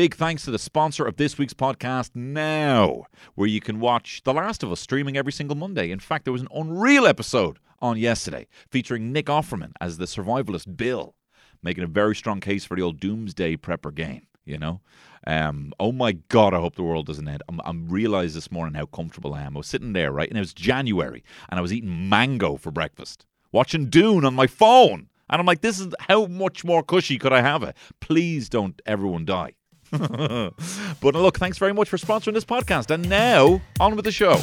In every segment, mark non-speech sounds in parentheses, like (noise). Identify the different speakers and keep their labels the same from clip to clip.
Speaker 1: Big thanks to the sponsor of this week's podcast, Now, where you can watch The Last of Us streaming every single Monday. In fact, there was an unreal episode on yesterday featuring Nick Offerman as the survivalist Bill, making a very strong case for the old Doomsday Prepper game, you know? Um, oh my God, I hope the world doesn't end. I'm, I'm realized this morning how comfortable I am. I was sitting there, right? And it was January, and I was eating mango for breakfast, watching Dune on my phone. And I'm like, this is how much more cushy could I have it? Please don't everyone die. (laughs) but look, thanks very much for sponsoring this podcast. And now, on with the show.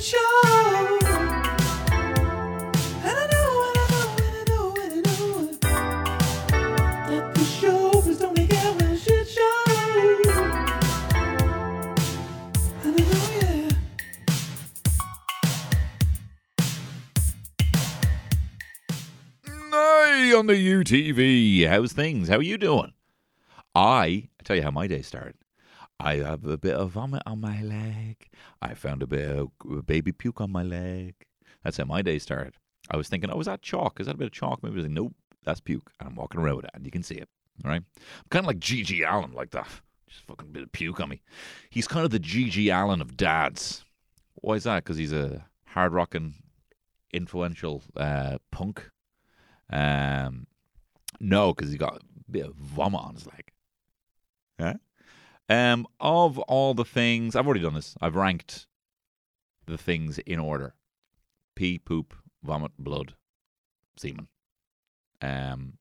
Speaker 2: Show.
Speaker 1: On the UTV. How's things? How are you doing? I, I tell you how my day started. I have a bit of vomit on my leg. I found a bit of baby puke on my leg. That's how my day started. I was thinking, oh, is that chalk? Is that a bit of chalk? Maybe I was like, nope, that's puke. And I'm walking around with it, and you can see it. All right. I'm kind of like GG Allin, like that. Just fucking bit of puke on me. He's kind of the GG Allin of dads. Why is that? Because he's a hard rocking, influential uh, punk. Um, no, because he got a bit of vomit on his leg. Yeah. Um, of all the things, I've already done this. I've ranked the things in order: pee, poop, vomit, blood, semen. Um,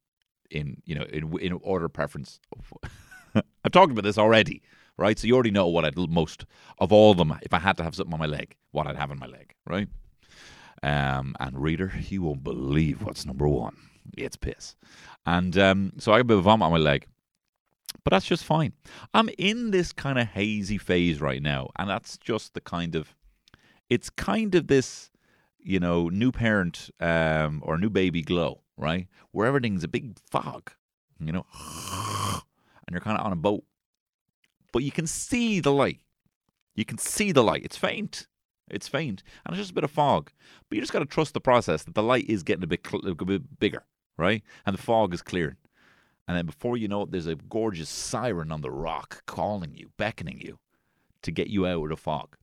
Speaker 1: in you know in in order preference. (laughs) I've talked about this already, right? So you already know what I'd most of all of them. If I had to have something on my leg, what I'd have on my leg, right? Um, and reader, you won't believe what's number one. It's piss. And um, so I got a bit of vomit on my leg. But that's just fine. I'm in this kind of hazy phase right now. And that's just the kind of, it's kind of this, you know, new parent um, or new baby glow, right? Where everything's a big fog, you know, (sighs) and you're kind of on a boat. But you can see the light. You can see the light. It's faint. It's faint, and it's just a bit of fog. But you just got to trust the process that the light is getting a bit, cl- a bit bigger, right? And the fog is clearing. And then before you know it, there's a gorgeous siren on the rock calling you, beckoning you to get you out of the fog.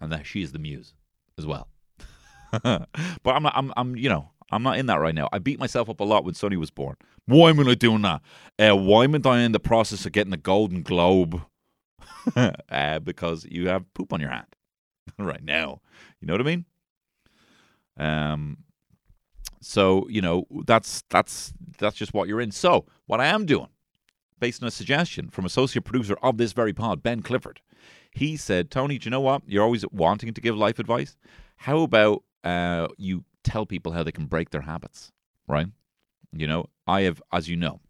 Speaker 1: And that she is the muse as well. (laughs) but I'm not, I'm, I'm, you know, I'm not in that right now. I beat myself up a lot when Sonny was born. Why am I doing that? Uh, why am I in the process of getting a Golden Globe? (laughs) uh, because you have poop on your hand (laughs) right now. You know what I mean? Um. So you know that's that's that's just what you're in. So what I am doing, based on a suggestion from associate producer of this very pod, Ben Clifford, he said, Tony, do you know what? You're always wanting to give life advice. How about uh, you tell people how they can break their habits, right? You know, I have, as you know,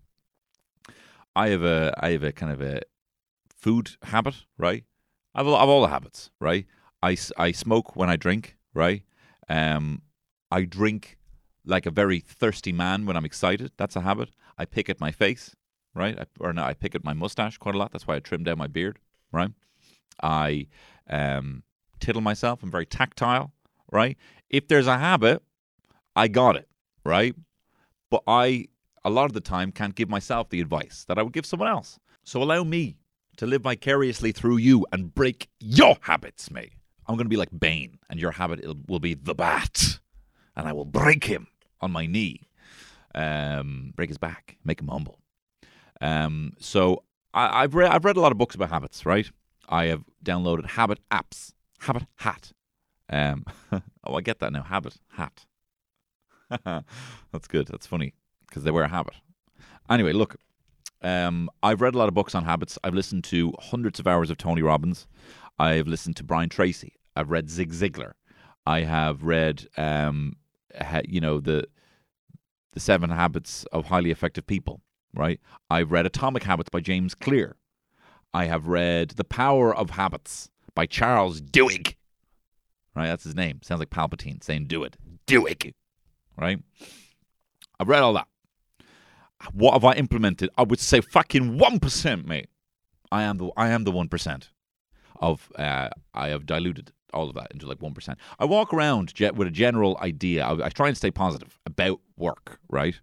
Speaker 1: I have a I have a kind of a food habit, right? I have, a, I have all the habits, right? I, I smoke when I drink, right? Um, I drink like a very thirsty man when I'm excited. That's a habit. I pick at my face, right? I, or no, I pick at my mustache quite a lot. That's why I trim down my beard, right? I um, tittle myself. I'm very tactile, right? If there's a habit, I got it, right? But I, a lot of the time, can't give myself the advice that I would give someone else. So allow me to live vicariously through you and break your habits, mate. I'm going to be like Bane, and your habit will be the bat, and I will break him on my knee, um, break his back, make him humble. Um, so I, I've read I've read a lot of books about habits, right? I have downloaded habit apps, habit hat. Um, (laughs) oh, I get that now. Habit hat. (laughs) That's good. That's funny because they wear a habit. Anyway, look, um, I've read a lot of books on habits. I've listened to hundreds of hours of Tony Robbins. I've listened to Brian Tracy. I've read Zig Ziglar. I have read, um, you know, the the Seven Habits of Highly Effective People. Right. I've read Atomic Habits by James Clear. I have read The Power of Habits by Charles Duhigg. Right, that's his name. Sounds like Palpatine saying "Do it, Duhigg." Right. I've read all that. What have I implemented? I would say fucking one percent, mate. I am the I am the one percent of uh, I have diluted all of that into like one percent. I walk around with a general idea. I, I try and stay positive about work, right?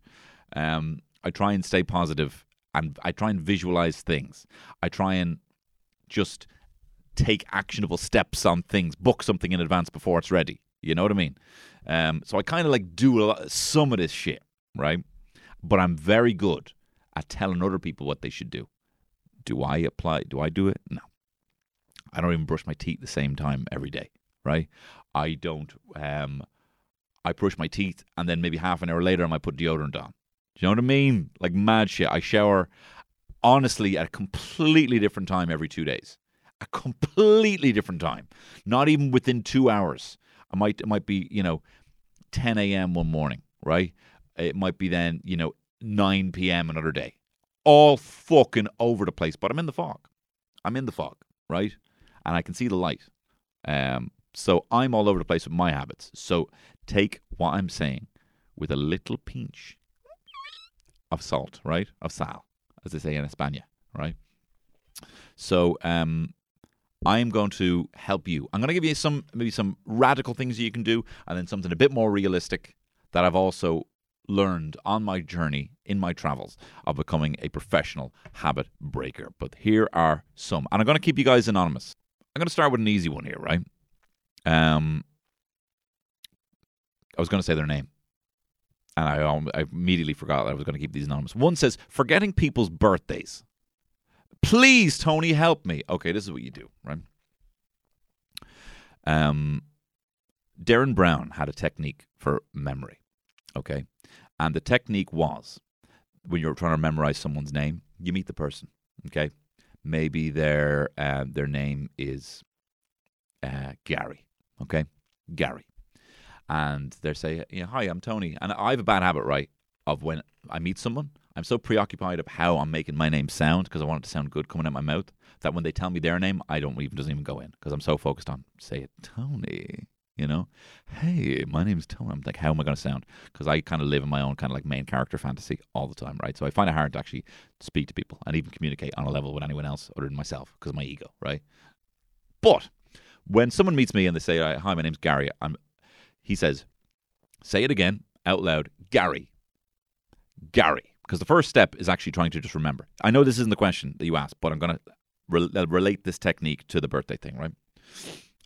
Speaker 1: Um, I try and stay positive and I try and visualize things. I try and just take actionable steps on things, book something in advance before it's ready. You know what I mean? Um, so I kind of like do lot, some of this shit, right? But I'm very good at telling other people what they should do. Do I apply? Do I do it? No. I don't even brush my teeth the same time every day, right? I don't. Um, I brush my teeth and then maybe half an hour later I might put deodorant on. Do you know what I mean? Like mad shit. I shower honestly at a completely different time every two days. A completely different time. Not even within two hours. I might it might be, you know, 10 a.m. one morning, right? It might be then, you know, 9 p.m. another day. All fucking over the place. But I'm in the fog. I'm in the fog, right? And I can see the light. Um, so I'm all over the place with my habits. So take what I'm saying with a little pinch of salt, right? Of sal, as they say in España, right? So um, I'm going to help you. I'm going to give you some maybe some radical things that you can do, and then something a bit more realistic that I've also learned on my journey in my travels of becoming a professional habit breaker. But here are some, and I'm going to keep you guys anonymous. I'm going to start with an easy one here, right? Um, I was going to say their name, and I, I immediately forgot that I was going to keep these anonymous. One says, forgetting people's birthdays. Please, Tony, help me. Okay, this is what you do, right? Um, Derren Brown had a technique for memory, okay? And the technique was when you're trying to memorize someone's name, you meet the person, okay? Maybe their uh, their name is uh, Gary, okay? Gary. And they say, yeah, hi, I'm Tony. And I have a bad habit, right, of when I meet someone, I'm so preoccupied of how I'm making my name sound because I want it to sound good coming out my mouth that when they tell me their name, I don't even doesn't even go in because I'm so focused on say it, Tony. You know, hey, my name's Tony. I'm like, how am I going to sound? Because I kind of live in my own kind of like main character fantasy all the time, right? So I find it hard to actually speak to people and even communicate on a level with anyone else other than myself because of my ego, right? But when someone meets me and they say, "Hi, my name's Gary," I'm, he says, "Say it again out loud, Gary." Gary, because the first step is actually trying to just remember. I know this isn't the question that you asked, but I'm going to re- relate this technique to the birthday thing, right?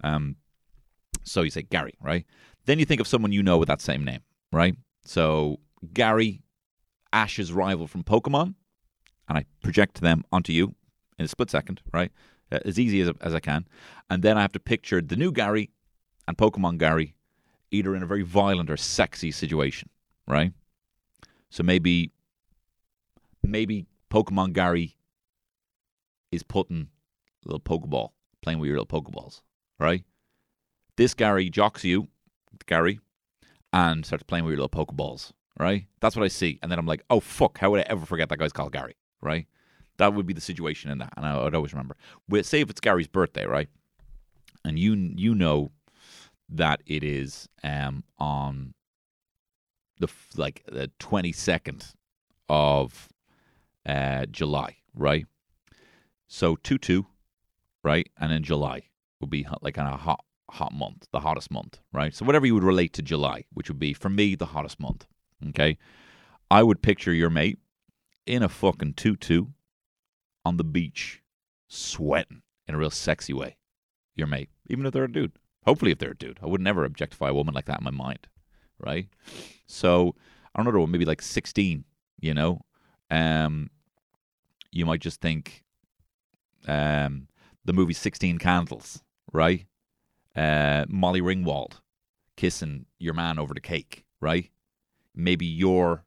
Speaker 1: Um, so you say Gary, right? Then you think of someone you know with that same name, right? So Gary, Ash's rival from Pokemon, and I project them onto you in a split second, right? Uh, As easy as, as I can. And then I have to picture the new Gary and Pokemon Gary either in a very violent or sexy situation, right? So maybe maybe Pokemon Gary is putting a little Pokeball, playing with your little Pokeballs, right? This Gary jocks you, Gary, and starts playing with your little Pokeballs, right? That's what I see. And then I'm like, oh, fuck, how would I ever forget that guy's called Gary, right? That would be the situation in that. And I would always remember. Say if it's Gary's birthday, right? And you you know that it is um, on the like the 22nd of uh, July, right? So 2 2, right? And then July would be like kind of hot, hot month, the hottest month, right? So whatever you would relate to July, which would be for me the hottest month, okay? I would picture your mate in a fucking 2 2 on the beach, sweating in a real sexy way. Your mate, even if they're a dude. Hopefully, if they're a dude. I would never objectify a woman like that in my mind, right? So I don't know, maybe like 16, you know? Um, you might just think um, the movie 16 Candles, right? Uh, Molly Ringwald kissing your man over the cake, right? Maybe you're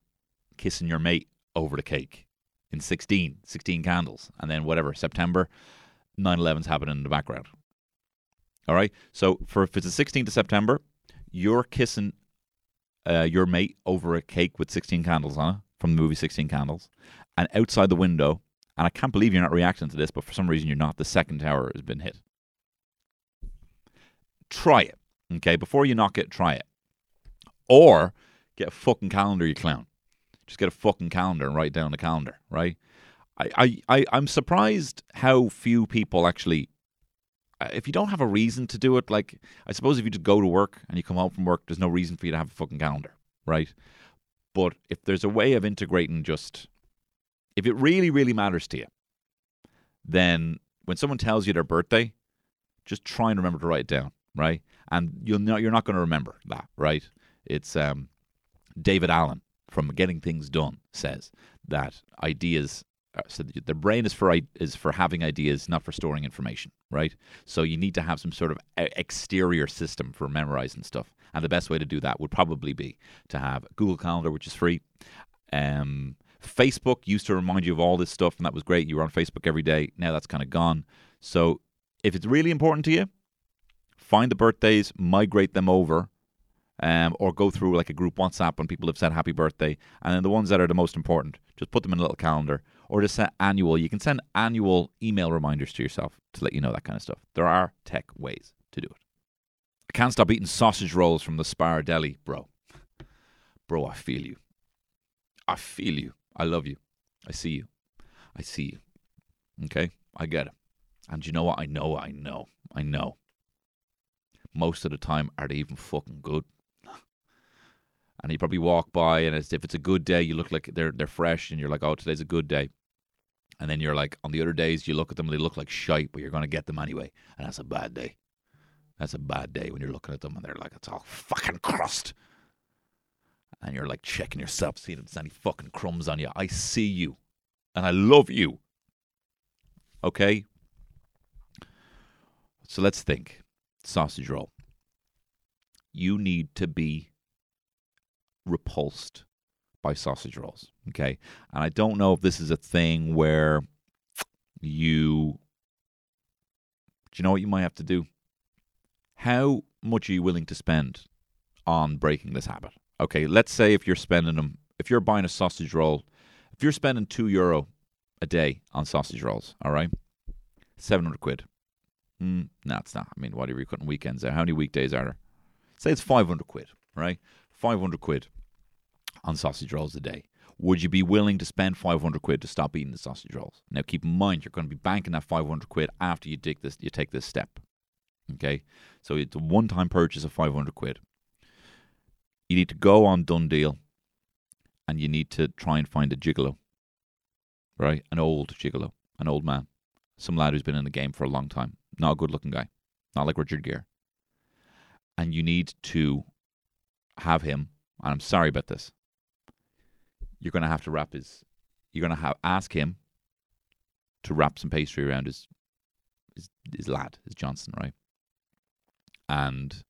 Speaker 1: kissing your mate over the cake in 16, 16 Candles. And then whatever, September, 9 11's happening in the background. All right? So for if it's the 16th of September, you're kissing uh, your mate over a cake with 16 candles on it from the movie 16 Candles. And outside the window, and I can't believe you're not reacting to this, but for some reason you're not, the second tower has been hit. Try it, okay? Before you knock it, try it. Or get a fucking calendar, you clown. Just get a fucking calendar and write down the calendar, right? I, I, I'm surprised how few people actually uh, if you don't have a reason to do it, like I suppose if you just go to work and you come home from work, there's no reason for you to have a fucking calendar, right? But if there's a way of integrating just, if it really, really matters to you, then when someone tells you their birthday, just try and remember to write it down, right? And you'll know you're not going to remember that, right? It's um, David Allen from Getting Things Done says that ideas, uh, so the brain is for is for having ideas, not for storing information, right? So you need to have some sort of exterior system for memorizing stuff, and the best way to do that would probably be to have Google Calendar, which is free. Um, Facebook used to remind you of all this stuff, and that was great. You were on Facebook every day. Now that's kind of gone. So if it's really important to you, find the birthdays, migrate them over, um, or go through like a group WhatsApp when people have said happy birthday, and then the ones that are the most important, just put them in a little calendar, or just set annual. You can send annual email reminders to yourself to let you know that kind of stuff. There are tech ways to do it. I can't stop eating sausage rolls from the Spar Deli, bro. Bro, I feel you. I feel you. I love you. I see you. I see you. Okay? I get it. And you know what? I know, I know, I know. Most of the time, are they even fucking good? And you probably walk by, and if it's a good day, you look like they're they're fresh, and you're like, "Oh, today's a good day." And then you're like, on the other days, you look at them, and they look like shite, but you're going to get them anyway, and that's a bad day. That's a bad day when you're looking at them, and they're like, "It's all fucking crust," and you're like checking yourself, seeing if there's any fucking crumbs on you. I see you, and I love you. Okay. So let's think sausage roll. You need to be repulsed by sausage rolls. Okay. And I don't know if this is a thing where you, do you know what you might have to do? How much are you willing to spend on breaking this habit? Okay. Let's say if you're spending them, if you're buying a sausage roll, if you're spending two euro a day on sausage rolls, all right, 700 quid. Mm, no, it's not. I mean, what are you cutting weekends out? How many weekdays are there? Say it's 500 quid, right? 500 quid on sausage rolls a day. Would you be willing to spend 500 quid to stop eating the sausage rolls? Now, keep in mind, you're going to be banking that 500 quid after you take this, you take this step. Okay? So it's a one time purchase of 500 quid. You need to go on Done Deal and you need to try and find a gigolo, right? An old gigolo, an old man, some lad who's been in the game for a long time, not a good looking guy, not like Richard Gere. And you need to have him, and I'm sorry about this, you're going to have to wrap his, you're to have ask him to wrap some pastry around his, his, his lad, his Johnson, right? And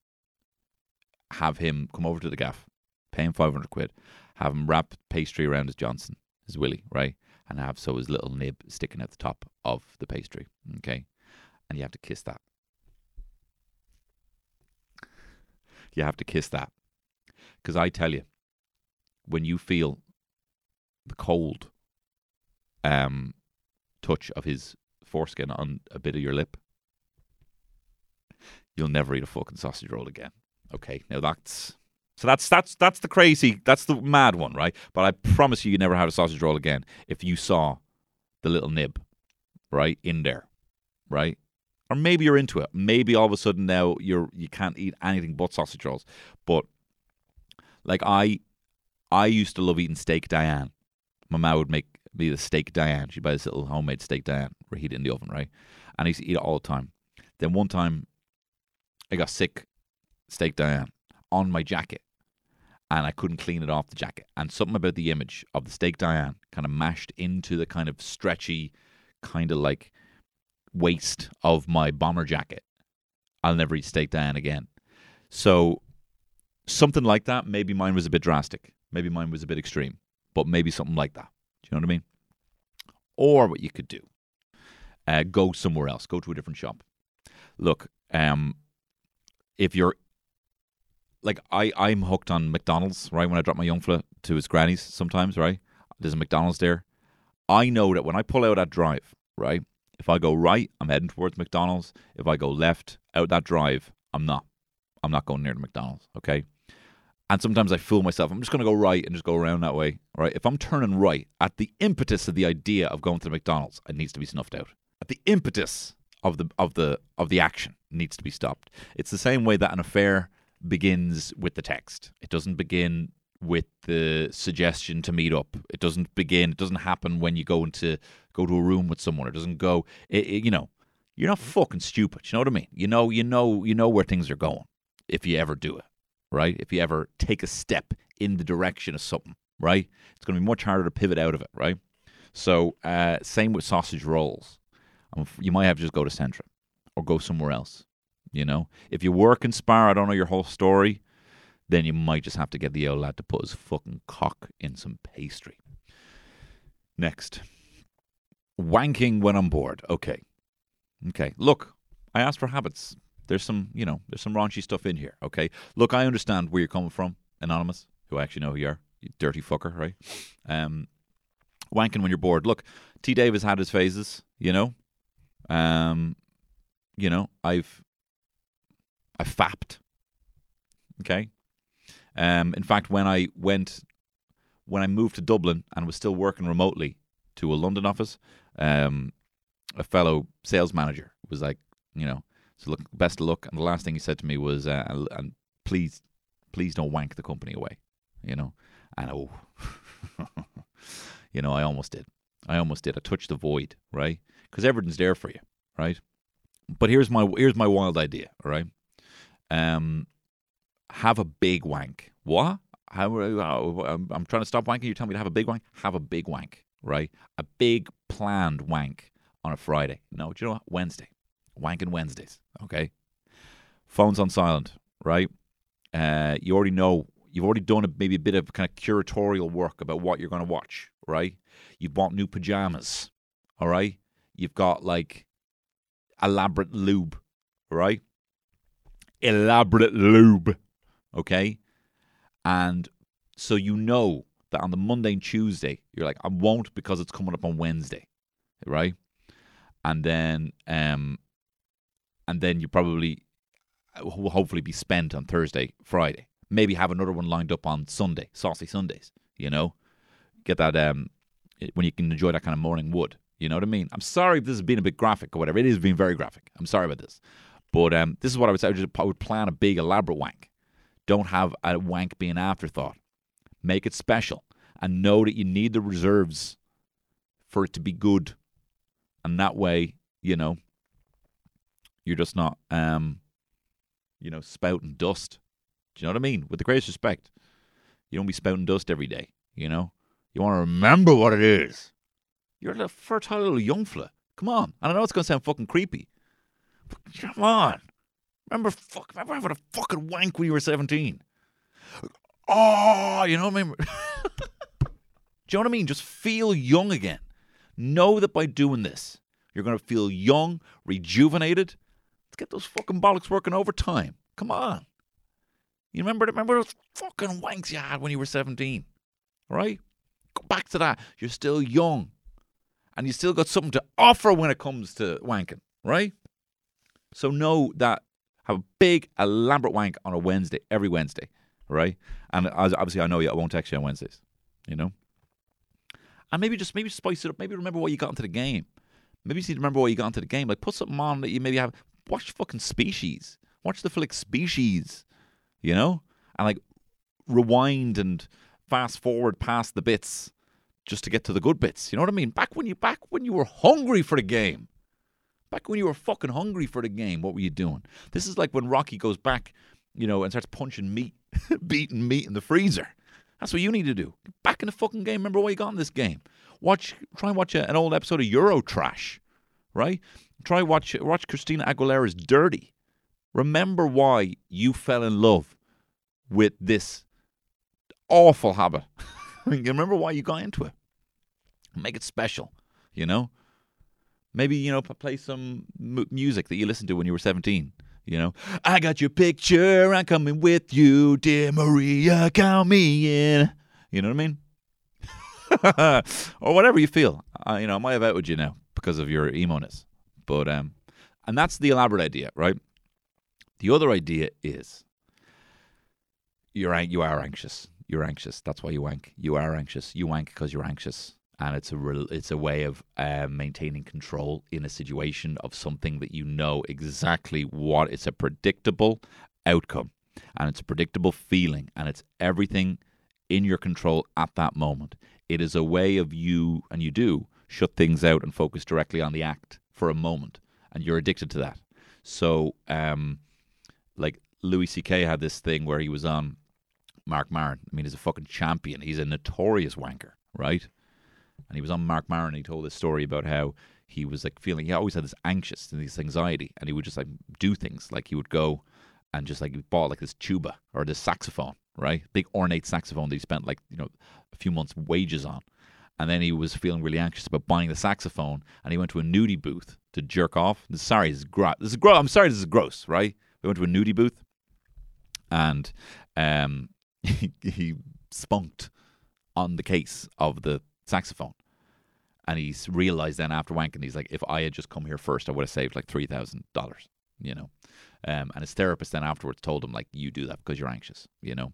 Speaker 1: have him come over to the gaff, pay him 500 quid, have him wrap pastry around his Johnson, his Willie, right? And have so his little nib sticking at the top of the pastry, okay? And you have to kiss that. You have to kiss that. Because I tell you, when you feel the cold um, touch of his foreskin on a bit of your lip, you'll never eat a fucking sausage roll again. Okay, now that's so that's that's that's the crazy, that's the mad one, right? But I promise you, you never have a sausage roll again if you saw the little nib, right in there, right? Or maybe you're into it. Maybe all of a sudden now you're you can't eat anything but sausage rolls. But like I, I used to love eating steak Diane. My mom would make me the steak Diane. She'd buy this little homemade steak Diane, reheat it in the oven, right? And I used to eat it all the time. Then one time, I got sick steak Diane on my jacket, and I couldn't clean it off the jacket. And something about the image of the steak Diane kind of mashed into the kind of stretchy, kind of like waist of my bomber jacket. I'll never eat steak Diane again. So something like that. Maybe mine was a bit drastic. Maybe mine was a bit extreme, but maybe something like that. Do you know what I mean? Or what you could do, uh, go somewhere else. Go to a different shop. Look, um, if you're like I, I'm hooked on McDonald's. Right when I drop my young fella to his granny's, sometimes right there's a McDonald's there. I know that when I pull out that drive, right, if I go right, I'm heading towards McDonald's. If I go left out that drive, I'm not. I'm not going near the McDonald's. Okay. And sometimes I fool myself. I'm just going to go right and just go around that way. Right. If I'm turning right at the impetus of the idea of going to the McDonald's, it needs to be snuffed out. At the impetus of the of the of the action needs to be stopped. It's the same way that an affair begins with the text. It doesn't begin with the suggestion to meet up. It doesn't begin. It doesn't happen when you go into go to a room with someone. It doesn't go. It, it- you know, you're not fucking stupid. You know what I mean? You know, you know, you know where things are going if you ever do it, right? If you ever take a step in the direction of something, right? It's going to be much harder to pivot out of it, right? So, uh, same with sausage rolls. Um, you might have to just go to Centra or go somewhere else. You know, if you work in Spar, I don't know your whole story, then you might just have to get the old lad to put his fucking cock in some pastry. Next, wanking when on board. Okay, okay. Look, I asked for habits. There's some, you know, there's some raunchy stuff in here. Okay, look, I understand where you're coming from, anonymous, who I actually know who you are, you dirty fucker, right? Um, wanking when you're bored. Look, T. Davis had his phases, you know. Um, you know, I've I fapped. Okay. Um, in fact, when I went, when I moved to Dublin and was still working remotely to a London office, um, a fellow sales manager was like, you know, so look, best of luck. And the last thing he said to me was, uh, and- please, please don't wank the company away, you know. And oh, (laughs) you know, I almost did. I almost did. I touched the void, right? Because everything's there for you, right? But here's my here's my wild idea, all right? Um, have a big wank. What? How, how- I'm, I'm trying to stop wanking. You tell me to have a big wank. Have a big wank, right? A big planned wank on a Friday. No, do you know what? Wednesday. Wanking Wednesdays. Okay. Phones on silent, right? Uh, you already know. You've already done a, maybe a bit of kind of curatorial work about what you're going to watch, right? You've bought new pajamas, all right? You've got like elaborate lube, right? Elaborate lube, okay? And so you know that on the Monday and Tuesday, you're like, I won't because it's coming up on Wednesday, right? And then, um, and then you probably will hopefully be spent on Thursday, Friday. Maybe have another one lined up on Sunday, saucy Sundays. You know, get that um when you can enjoy that kind of morning wood. You know what I mean? I'm sorry if this has been a bit graphic or whatever. It is being very graphic. I'm sorry about this, but um, this is what I would say. I would, just, I would plan a big elaborate wank. Don't have a wank be an afterthought. Make it special and know that you need the reserves for it to be good, and that way, you know, you're just not um, you know, spouting dust. Do you know what I mean? With the greatest respect, you don't be spouting dust every day. You know, you want to remember what it is. You're a fertile little young fella. Come on. And I know it's going to sound fucking creepy. Come on. Remember, fuck, remember having a fucking wank when you were 17? Oh, ah, you know what I mean? (laughs) Do you know what I mean? Just feel young again. Know that by doing this, you're going to feel young, rejuvenated. Let's get those fucking bollocks working overtime. Come on. You remember, remember those fucking wanks you had when you were 17? Right? Go back to that. You're still young. And you still got something to offer when it comes to wanking, right? So know that have a big elaborate wank on a Wednesday, every Wednesday, right? And as- obviously, I know you. I won't text you on Wednesdays, you know. And maybe just maybe spice it up. Maybe remember what you got into the game. Maybe you need to remember what you got into the game. Like put something on that you maybe have. Watch fucking Species. Watch the flick Species, you know, and like rewind and fast forward past the bits just to get to the good bits. You know what I mean? Back when you back when you were hungry for the game. Back when you were fucking hungry for the game, what were you doing? This is like when Rocky goes back, you know, and starts punching meat, (laughs) beating meat in the freezer. That's what you need to do. Back in the fucking game. Remember what you got in this game. Watch, try and watch a, an old episode of Eurotrash, right? Try watch watch Christina Aguilera's Dirty. Remember why you fell in love with this awful habit. (laughs) remember why you got into it. Make it special, you know. Maybe you know play some mu music that you listened to when you were seventeen. You know, I got your picture. I'm coming with you, dear Maria. Count me in. You know what I mean? (laughs) or whatever you feel. I, you know, I might have outed you now because of your emo-ness. But um, and that's the elaborate idea, right? The other idea is you're you are anxious. You're anxious. That's why you wank. You are anxious. You wank because you're anxious, and it's a it's a way of uh, maintaining control in a situation of something that you know exactly what. It's a predictable outcome, and it's a predictable feeling, and it's everything in your control at that moment. It is a way of you, and you do, shut things out and focus directly on the act for a moment. And you're addicted to that. So, um, like Louis C.K. had this thing where he was on Marc Maron. I mean, he's a fucking champion. He's a notorious wanker, right? And he was on Marc Maron he told this story about how he was like feeling, he always had this anxious and this anxiety. And he would just like do things. Like he would go and just like he bought like this tuba or this saxophone, right? Big ornate saxophone that he spent like, you know, a few months' wages on. And then he was feeling really anxious about buying the saxophone and he went to a nudie booth to jerk off. Sorry, this is gross. This is gross. I'm sorry, this is gross, right? We went to a nudie booth and um, (laughs) he, he spunked on the case of the saxophone. And he's realized then after wanking, he's like, if I had just come here first, I would have saved like three thousand dollars, you know. Um, and his therapist then afterwards told him like, you do that because you're anxious, you know.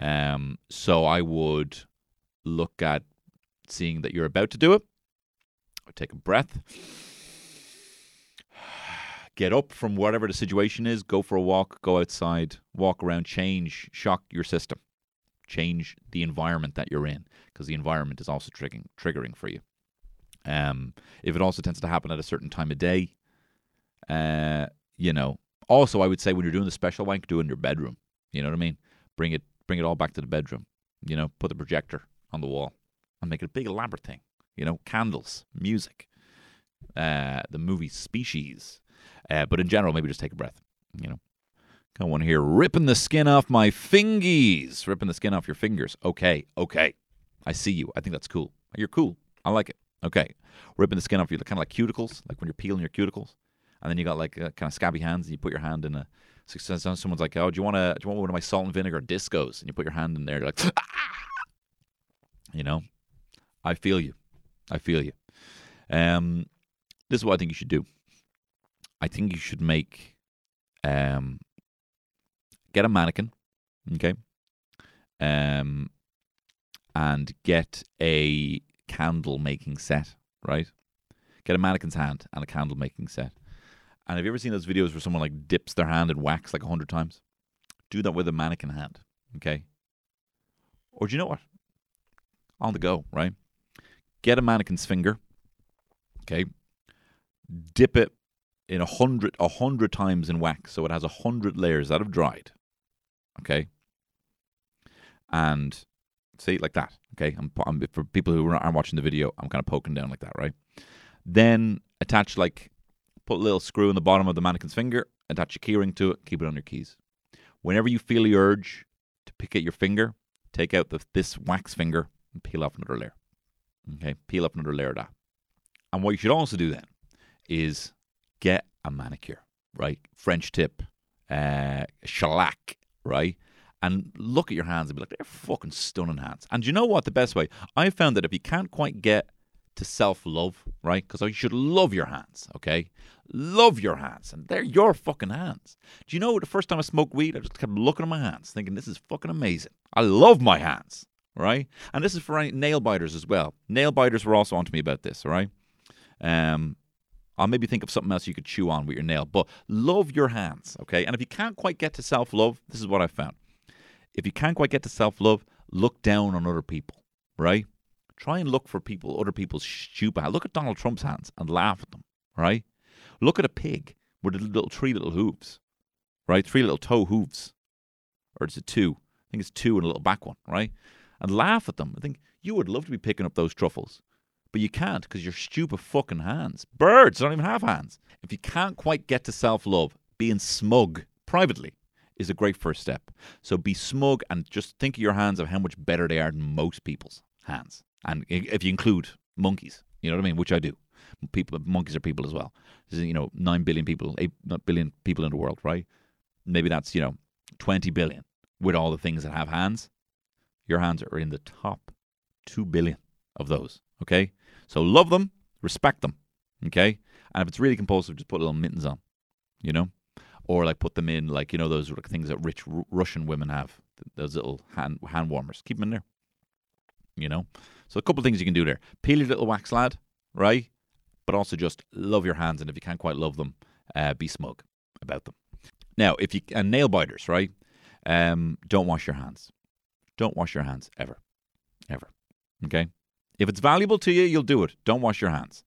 Speaker 1: Um, so I would look at seeing that you're about to do it. Would take a breath. (sighs) Get up from whatever the situation is. Go for a walk. Go outside. Walk around. Change. Shock your system. Change the environment that you're in because the environment is also triggering triggering for you. Um, if it also tends to happen at a certain time of day, uh, you know. Also, I would say when you're doing the special wank, do it in your bedroom. You know what I mean? Bring it, bring it all back to the bedroom. You know, put the projector on the wall and make it a big elaborate thing. You know, candles, music, uh, the movie Species. Uh, but in general, maybe just take a breath. You know, got one here ripping the skin off my fingies, ripping the skin off your fingers. Okay, okay, I see you. I think that's cool. You're cool. I like it. Okay, ripping the skin off your kind of like cuticles, like when you're peeling your cuticles, and then you got like uh, kind of scabby hands, and you put your hand in a. so Someone's like, "Oh, do you want to? Do you want one of my salt and vinegar discos?" And you put your hand in there, you're like, (laughs) you know, I feel you. I feel you. Um, this is what I think you should do. I think you should make, um, get a mannequin, okay, um, and get a candle making set, right? Get a mannequin's hand and a candle making set. And have you ever seen those videos where someone like dips their hand in wax like a hundred times? Do that with a mannequin hand, okay? Or do you know what? On the go, right? Get a mannequin's finger, okay? Dip it in a hundred a hundred times in wax, so it has a hundred layers that have dried, okay? And see like that, okay? I'm, I'm for people who aren't watching the video, I'm kind of poking down like that, right? Then attach like put a little screw in the bottom of the mannequin's finger, attach a keyring to it, keep it on your keys. Whenever you feel the urge to pick at your finger, take out the, this wax finger and peel off another layer. Okay, peel up another layer of that. And what you should also do then is get a manicure, right? French tip, uh, shellac, right? And look at your hands and be like, they're fucking stunning hands. And you know what? The best way I found that if you can't quite get to self love, right? Because you should love your hands, okay? Love your hands, and they're your fucking hands. Do you know the first time I smoked weed, I just kept looking at my hands, thinking, this is fucking amazing. I love my hands, right? And this is for nail biters as well. Nail biters were also onto me about this, all right? Um, I'll maybe think of something else you could chew on with your nail, but love your hands, okay? And if you can't quite get to self love, this is what I found. If you can't quite get to self love, look down on other people, right? Try and look for people, other people's stupid. Look at Donald Trump's hands and laugh at them, right? Look at a pig with the little three little hooves, right? Three little toe hooves, or is it two? I think it's two and a little back one, right? And laugh at them. I think you would love to be picking up those truffles, but you can't because your stupid fucking hands. Birds don't even have hands. If you can't quite get to self love, being smug privately is a great first step. So be smug and just think of your hands of how much better they are than most people's hands. And if you include monkeys, you know what I mean, which I do. People, monkeys are people as well. There's, you know, nine billion people, eight billion people in the world, right? Maybe that's you know, twenty billion with all the things that have hands. Your hands are in the top two billion of those. Okay, so love them, respect them. Okay, and if it's really compulsive, just put little mittens on. You know, or like put them in like you know those things that rich Ru- Russian women have. Those little hand hand warmers. Keep them in there. You know, so a couple things you can do there. Peel your little wax lad, right? But also just love your hands, and if you can't quite love them, uh, be smug about them. Now, if you and nail biters, right? Um, don't wash your hands. don't wash your hands ever. Ever. Okay? If it's valuable to you, you'll do it. Don't wash your hands.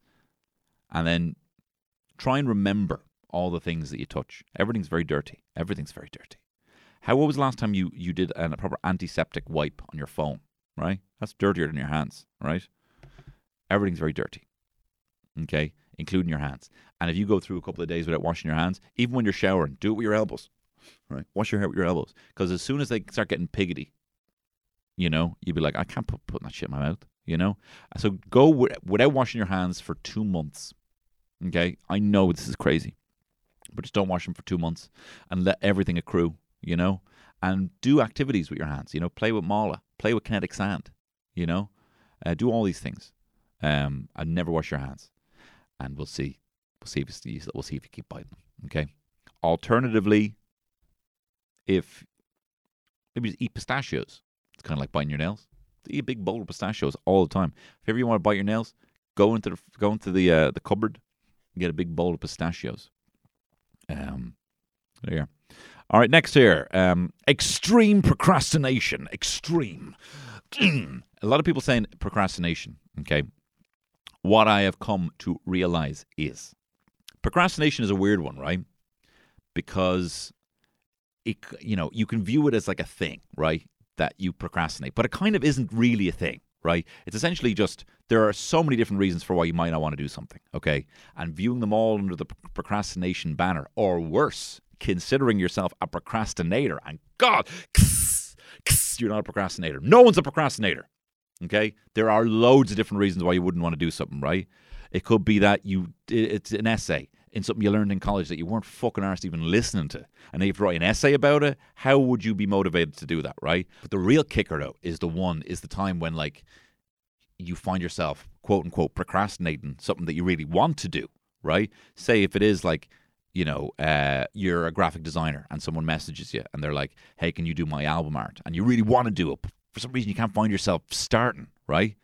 Speaker 1: And then try and remember all the things that you touch. Everything's very dirty. Everything's very dirty. How was the last time you, you did a proper antiseptic wipe on your phone? Right? That's dirtier than your hands, right? Everything's very dirty. Okay? Including your hands. And if you go through a couple of days without washing your hands, even when you're showering, do it with your elbows. Right? Wash your hair with your elbows. Because as soon as they start getting piggity, you know, you'd be like, I can't put, put that shit in my mouth, you know? So go wi- without washing your hands for two months. Okay? I know this is crazy, but just don't wash them for two months and let everything accrue, you know? And do activities with your hands, you know? Play with mala, play with kinetic sand, you know? Uh, do all these things. Um, and never wash your hands. And we'll see. We'll see if you, we'll see if you keep biting them. Okay. Alternatively, if maybe just eat pistachios. It's kind of like biting your nails. Eat a big bowl of pistachios all the time. If ever you want to bite your nails, go into the go into the uh, the cupboard and get a big bowl of pistachios. Um, there you. All right, next here, um, extreme procrastination. Extreme. (clears throat) a lot of people saying procrastination. Okay, what I have come to realize is procrastination is a weird one, right? Because it, you know, you can view it as like a thing, right? That you procrastinate, but it kind of isn't really a thing, right? It's essentially just there are so many different reasons for why you might not want to do something, okay? And viewing them all under the procrastination banner, or worse, considering yourself a procrastinator, and God, you're not a procrastinator. No one's a procrastinator. Okay, there are loads of different reasons why you wouldn't want to do something, right? It could be that you it's an essay in something you learned in college that you weren't fucking arsed even listening to, and then you have write an essay about it. How would you be motivated to do that, right? But the real kicker though is the one is the time when like you find yourself quote unquote procrastinating something that you really want to do, right? Say if it is like you know, uh, you're a graphic designer and someone messages you and they're like, hey, can you do my album art? And you really want to do it. But for some reason, you can't find yourself starting, right?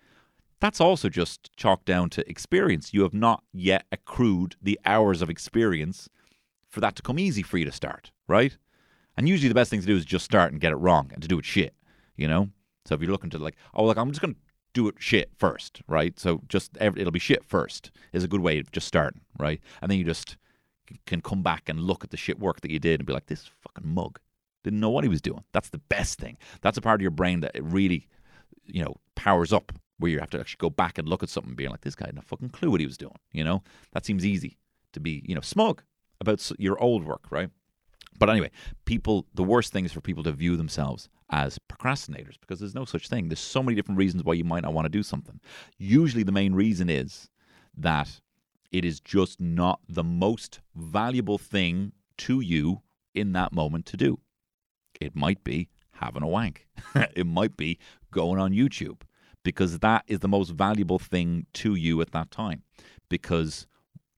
Speaker 1: That's also just chalked down to experience. You have not yet accrued the hours of experience for that to come easy for you to start, right? And usually the best thing to do is just start and get it wrong and to do it shit, you know? So if you're looking to like, oh, like I'm just going to do it shit first, right? So just it'll be shit first is a good way of just starting, right? And then you just can come back and look at the shit work that you did and be like, this fucking mug didn't know what he was doing. That's the best thing. That's a part of your brain that it really, you know, powers up where you have to actually go back and look at something and be like, this guy had no fucking clue what he was doing. You know, that seems easy to be, you know, smug about your old work, right? But anyway, people, the worst thing is for people to view themselves as procrastinators because there's no such thing. There's so many different reasons why you might not want to do something. Usually the main reason is that it is just not the most valuable thing to you in that moment to do. It might be having a wank. (laughs) it might be going on YouTube because that is the most valuable thing to you at that time because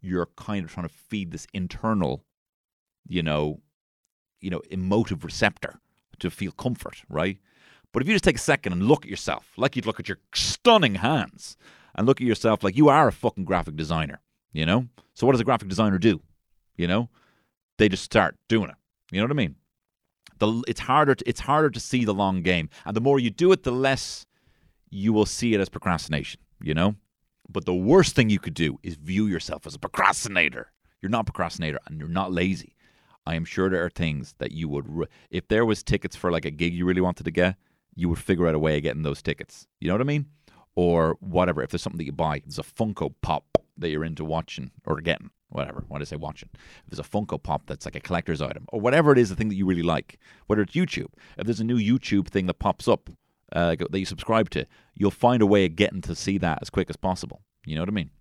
Speaker 1: you're kind of trying to feed this internal, you know, you know, emotive receptor to feel comfort, right? But if you just take a second and look at yourself, like you'd look at your stunning hands, and look at yourself like you are a fucking graphic designer, you know? So what does a graphic designer do? You know? They just start doing it. You know what I mean? The, it's harder to, it's harder to see the long game. And the more you do it, the less you will see it as procrastination, you know? But the worst thing you could do is view yourself as a procrastinator. You're not a procrastinator and you're not lazy. I am sure there are things that you would, re- if there was tickets for like a gig you really wanted to get, you would figure out a way of getting those tickets. You know what I mean? Or whatever. If there's something that you buy, there's a Funko Pop that you're into watching or getting, whatever. When I say watching, if there's a Funko Pop that's like a collector's item or whatever it is, the thing that you really like, whether it's YouTube, if there's a new YouTube thing that pops up uh, that you subscribe to, you'll find a way of getting to see that as quick as possible. You know what I mean?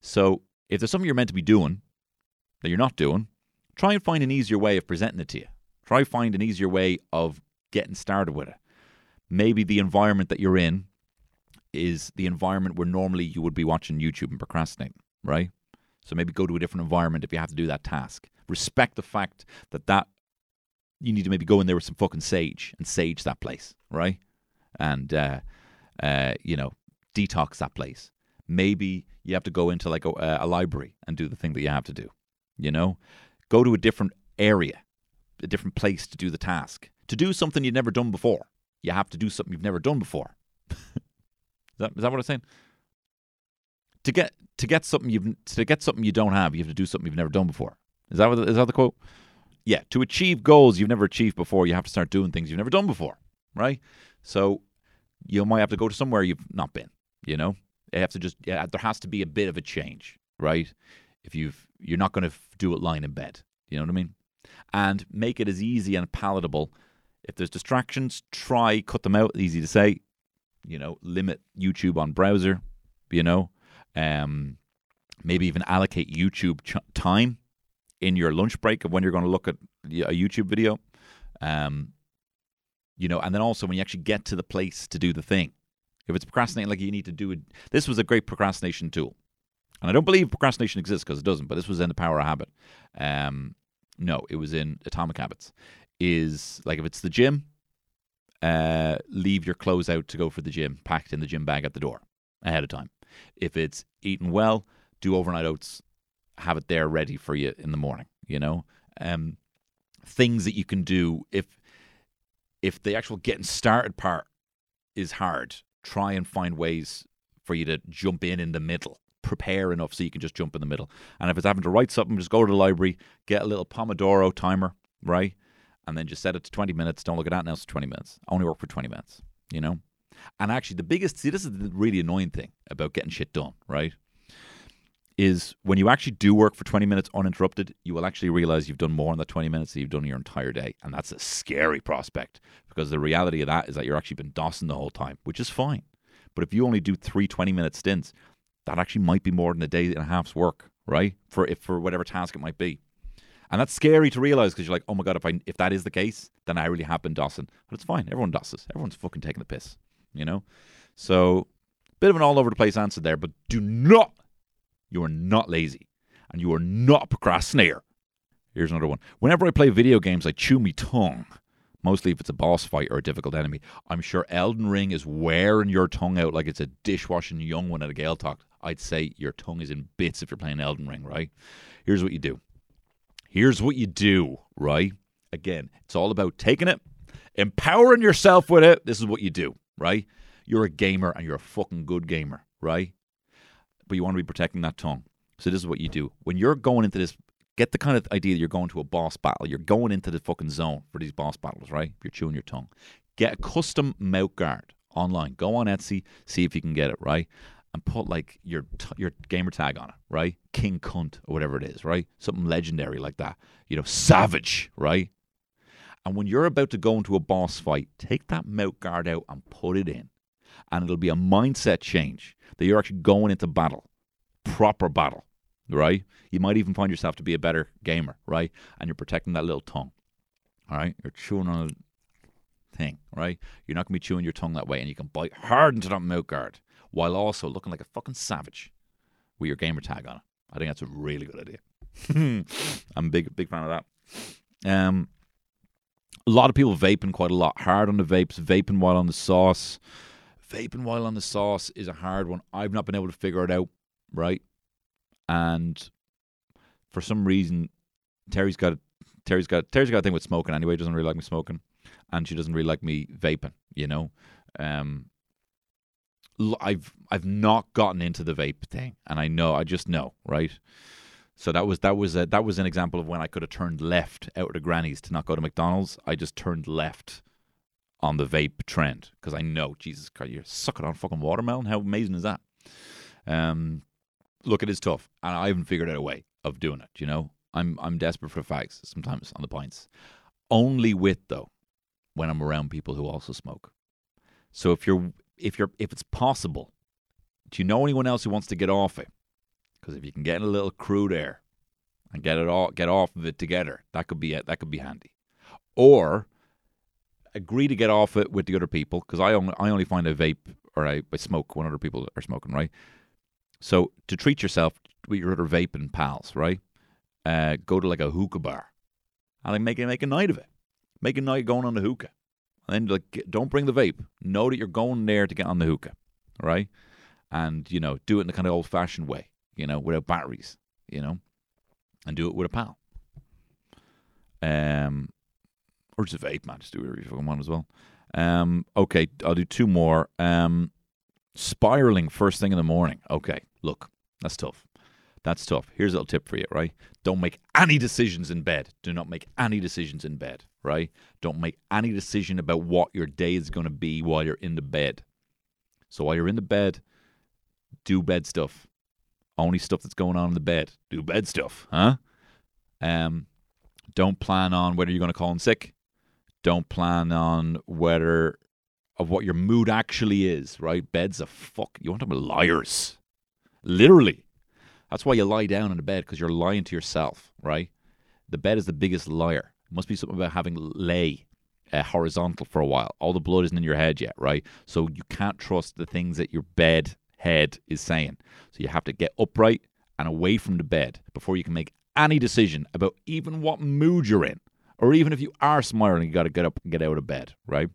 Speaker 1: So if there's something you're meant to be doing that you're not doing, try and find an easier way of presenting it to you. Try find an easier way of getting started with it. Maybe the environment that you're in is the environment where normally you would be watching YouTube and procrastinating, right? So maybe go to a different environment if you have to do that task. Respect the fact that that you need to maybe go in there with some fucking sage and sage that place, right? And uh, uh, you know, detox that place. Maybe you have to go into like a, a library and do the thing that you have to do. You know, go to a different area, a different place to do the task, to do something you've never done before. you have to do something you've never done before. (laughs) is, that, is that what I'm saying? To get to get something you've to get something you don't have, you have to do something you've never done before. Is that what, is that the quote? Yeah. To achieve goals you've never achieved before, you have to start doing things you've never done before, right? So you might have to go to somewhere you've not been. You know, you have to just yeah. There has to be a bit of a change, right? If you've you're not going to do it lying in bed. You know what I mean? And make it as easy and palatable. If there's distractions, try cut them out. Easy to say. You know, limit YouTube on browser. You know, um, maybe even allocate YouTube ch- time in your lunch break of when you're going to look at a YouTube video. Um, you know, and then also when you actually get to the place to do the thing. If it's procrastinating, like you need to do it. This was a great procrastination tool. And I don't believe procrastination exists because it doesn't, but this was in the power of habit. Um, no, it was in Atomic Habits. Is like if it's the gym, uh, leave your clothes out to go for the gym, packed in the gym bag at the door ahead of time. If it's eating well, do overnight oats, have it there ready for you in the morning. You know, um, things that you can do if if the actual getting started part is hard, try and find ways for you to jump in in the middle. Prepare enough so you can just jump in the middle. And if it's having to write something, just go to the library, get a little Pomodoro timer, right? And then just set it to 20 minutes. Don't look at anything now, it's 20 minutes. Only work for 20 minutes, you know? And actually, the biggest, see, this is the really annoying thing about getting shit done, right? Is when you actually do work for 20 minutes uninterrupted, you will actually realize you've done more in that 20 minutes than you've done your entire day. And that's a scary prospect because the reality of that is that you're actually been dossing the whole time, which is fine. But if you only do three 20 minute stints, that actually might be more than a day and a half's work, right? For if for whatever task it might be. And that's scary to realize because you're like, oh my god, if I if that is the case, then I really have been dossing. But it's fine. Everyone dosses. Everyone's fucking taking the piss, you know. So, bit of an all over the place answer there, but do not. You are not lazy, and you are not a procrastinator. Here's another one. Whenever I play video games, I chew my tongue. Mostly if it's a boss fight or a difficult enemy. I'm sure Elden Ring is wearing your tongue out like it's a dishwashing young one at a Gaeltacht. I'd say your tongue is in bits if you're playing Elden Ring, right? Here's what you do. Here's what you do, right? Again, it's all about taking it, empowering yourself with it. This is what you do, right? You're a gamer and you're a fucking good gamer, right? But you want to be protecting that tongue. So this is what you do. When you're going into this, get the kind of idea that you're going to a boss battle. You're going into the fucking zone for these boss battles, right? You're chewing your tongue. Get a custom mouth guard online. Go on Etsy, see if you can get it, right? And put like your t- your gamer tag on it, right? King cunt or whatever it is, right? Something legendary like that. You know, savage, right? And when you're about to go into a boss fight, take that mouth guard out and put it in. And it'll be a mindset change that you're actually going into battle, proper battle, right? You might even find yourself to be a better gamer, right? And you're protecting that little tongue, all right? You're chewing on a thing, right? You're not going to be chewing your tongue that way, and you can bite hard into that mouth guard while also looking like a fucking savage with your gamer tag on it. I think that's a really good idea. (laughs) I'm a big, big fan of that. Um, a lot of people vaping quite a lot. Hard on the vapes, vaping while on the sauce. Vaping while on the sauce is a hard one. I've not been able to figure it out, right? And for some reason, Terry's got Terry's got Terry's got a thing with smoking anyway. Doesn't really like me smoking, and she doesn't really like me vaping. You know, um, I've I've not gotten into the vape thing, and I know I just know, right? So that was that was a, that was an example of when I could have turned left out of the grannies to not go to McDonald's. I just turned left on the vape trend because I know Jesus Christ, you're sucking on fucking watermelon. How amazing is that? Um, look, it is tough, and I haven't figured out a way of doing it. You know, I'm I'm desperate for facts sometimes on the pints. Only with though when I'm around people who also smoke. So if you're if you're if it's possible, do you know anyone else who wants to get off it? Because if you can get a little crew there and get it all get off of it together, that could be it. That could be handy. Or agree to get off it with the other people because I only I only find I vape or I, I smoke when other people are smoking, right? So to treat yourself with your other vaping pals, right? Uh, go to like a hookah bar and like make a, make a night of it. Make a night going on the hookah. And then like don't bring the vape. Know that you're going there to get on the hookah, right? And you know, do it in the kind of old fashioned way, you know, without batteries, you know, and do it with a pal. Um, or just vape, man. Just do whatever you fucking want as well. Um, okay, I'll do two more. Um, spiraling first thing in the morning. Okay, look, that's tough. That's tough. Here's a little tip for you, right? Don't make any decisions in bed. Do not make any decisions in bed, right? Don't make any decision about what your day is going to be while you're in the bed. So while you're in the bed, do bed stuff. Only stuff that's going on in the bed. Do bed stuff, huh? Um, don't plan on whether you're going to call in sick. Don't plan on whether of what your mood actually is, right? Bed's a fuck. You want to be liars. Literally. That's why you lie down in the bed because you're lying to yourself, right? The bed is the biggest liar. It must be something about having lay uh, horizontal for a while. All the blood isn't in your head yet, right? So you can't trust the things that your bed head is saying. So you have to get upright and away from the bed before you can make any decision about even what mood you're in. Or even if you are smiling, you got to get up and get out of bed, right?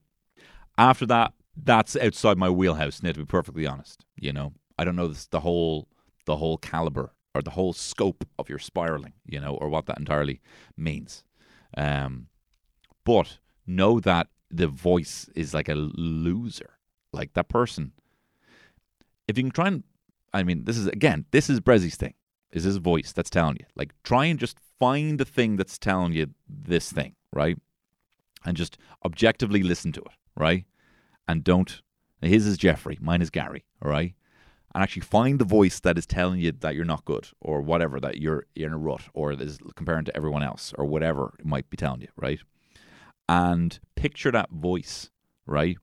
Speaker 1: After that, that's outside my wheelhouse. Now, to be perfectly honest, you know, I don't know this, the whole the whole caliber or the whole scope of your spiraling, you know, or what that entirely means. Um, but know that the voice is like a loser, like that person. If you can try and, I mean, this is again, this is Brezzy's thing. Is his voice that's telling you? Like, try and just find the thing that's telling you this thing, right? And just objectively listen to it, right? And don't. His is Jeffrey, mine is Gary, all right? and actually find the voice that is telling you that you're not good or whatever that you're in a rut or is comparing to everyone else or whatever it might be telling you right and picture that voice right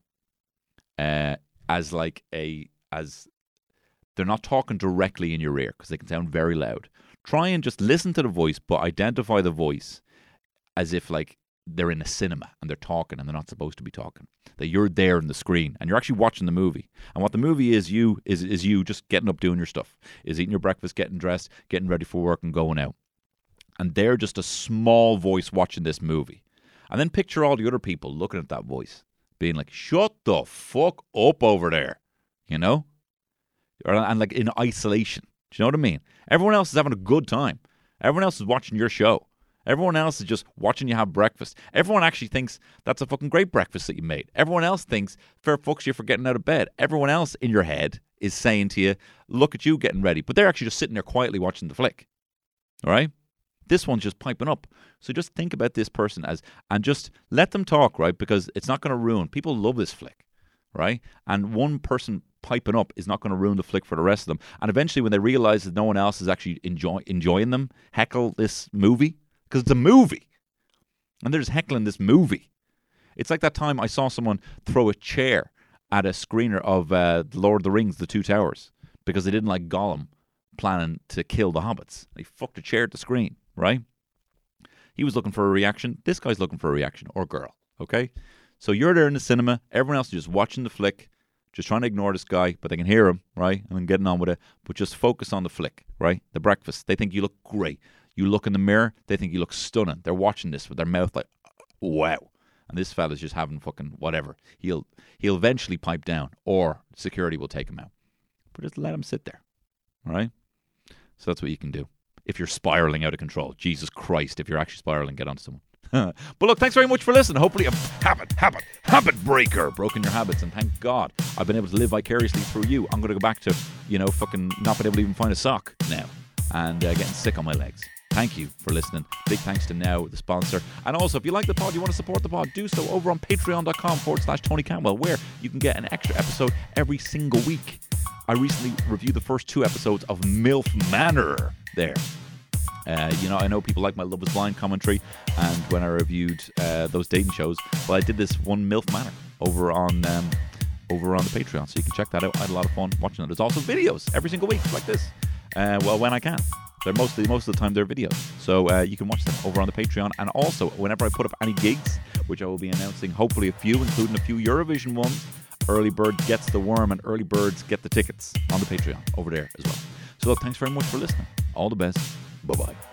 Speaker 1: uh, as like a as they're not talking directly in your ear because they can sound very loud try and just listen to the voice but identify the voice as if like they're in a cinema and they're talking and they're not supposed to be talking. That you're there in the screen and you're actually watching the movie. And what the movie is you is is you just getting up doing your stuff. Is eating your breakfast, getting dressed, getting ready for work and going out. And they're just a small voice watching this movie. And then picture all the other people looking at that voice, being like, Shut the fuck up over there. You know? Or, and like in isolation. Do you know what I mean? Everyone else is having a good time. Everyone else is watching your show. Everyone else is just watching you have breakfast. Everyone actually thinks that's a fucking great breakfast that you made. Everyone else thinks fair fucks you for getting out of bed. Everyone else in your head is saying to you, look at you getting ready. But they're actually just sitting there quietly watching the flick. All right? This one's just piping up. So just think about this person as, and just let them talk, right? Because it's not going to ruin. People love this flick, right? And one person piping up is not going to ruin the flick for the rest of them. And eventually, when they realize that no one else is actually enjoy, enjoying them, heckle this movie, because it's a movie. And they're just heckling this movie. It's like that time I saw someone throw a chair at a screener of uh, Lord of the Rings, The Two Towers, because they didn't like Gollum planning to kill the hobbits. They fucked a chair at the screen, right? He was looking for a reaction. This guy's looking for a reaction, or girl, okay? So you're there in the cinema. Everyone else is just watching the flick, just trying to ignore this guy, but they can hear him, right? And then getting on with it. But just focus on the flick, right? The breakfast. They think you look great. You look in the mirror, they think you look stunning. They're watching this with their mouth like, wow. And this fella's just having fucking whatever. He'll he'll eventually pipe down, or security will take him out. But just let him sit there. right? So that's what you can do. If you're spiraling out of control. Jesus Christ, if you're actually spiraling, get onto someone. (laughs) but look, thanks very much for listening. Hopefully, a habit, habit, habit breaker, broken your habits, and thank God I've been able to live vicariously through you. I'm going to go back to, you know, fucking not being able to even find a sock now and uh, getting sick on my legs. Thank you for listening. Big thanks to Now, the sponsor. And also, if you like the pod, you want to support the pod, do so over on patreon.com forward slash Tony Cantwell, where you can get an extra episode every single week. I recently reviewed the first two episodes of MILF Manor there. Uh, you know, I know people like my Love is Blind commentary, and when I reviewed uh, those dating shows, well, I did this one MILF Manor over on um, over on the Patreon, so you can check that out. I had a lot of fun watching it. There's also videos every single week like this. Uh, well, when I can. They're mostly most of the time they're videos, so uh, you can watch them over on the Patreon. And also, whenever I put up any gigs, which I will be announcing, hopefully a few, including a few Eurovision ones, Early Bird gets the worm, and early birds get the tickets on the Patreon over there as well. So, look, thanks very much for listening. All the best. Bye bye.